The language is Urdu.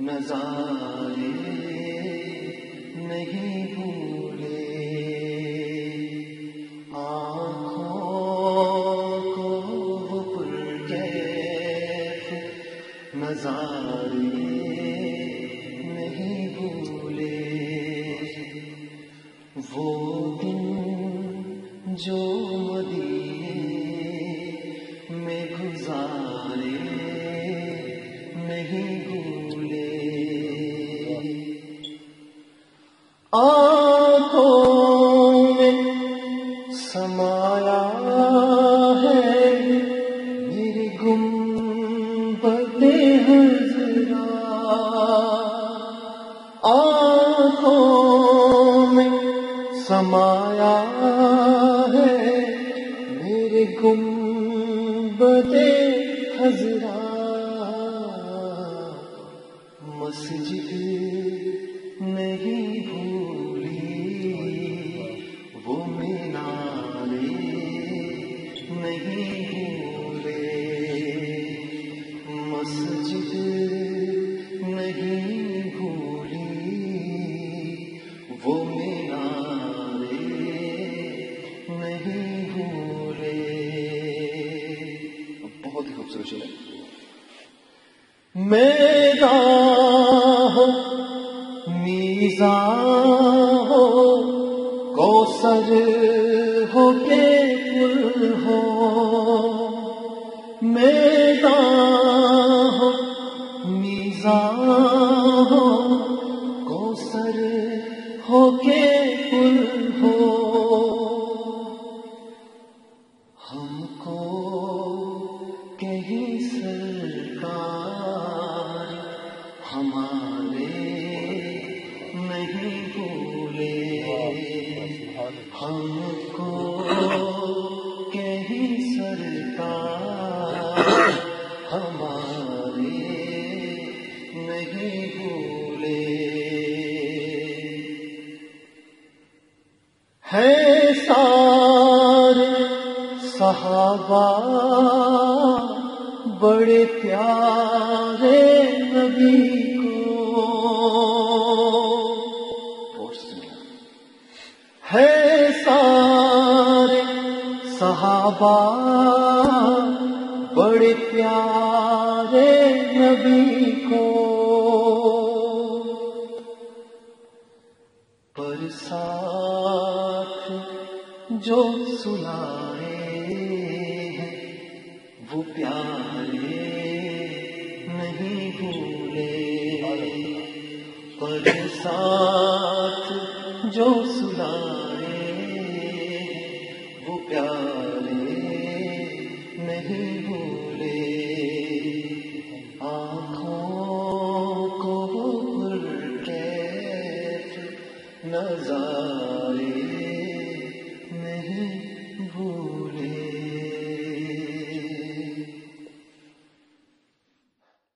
نظارے نہیں بھولے۔ آنکھوں کو پرکیف نظارے نہیں بھولے۔ وہ دن جو مدینے میں گزارے نہیں بھولے۔ آنکھوں میں سمایا ہے میری گم بتے حضرا۔ آنکھوں میں سمایا ہے میرے گم بتے حضرا۔ مسجد بہت ہی میرا ہو، میزان ہو کوسر ہو کے پل ہو۔ میرا ہو، میزان ہو کوسر ہو کے پل ہو۔ ہم کو ہمارے نہیں بھولے۔ ہم کو کہیں سرکار ہمارے نہیں بھولے۔ ہے سارے صحابہ، بڑے پیارے نبی ہے سارے صحابہ، بڑے پیارے نبی کو۔ پر ساتھ جو سنائے ہیں، وہ پیارے نہیں بھولے۔ پر ساتھ جو سنائے وہ پیارے نہیں۔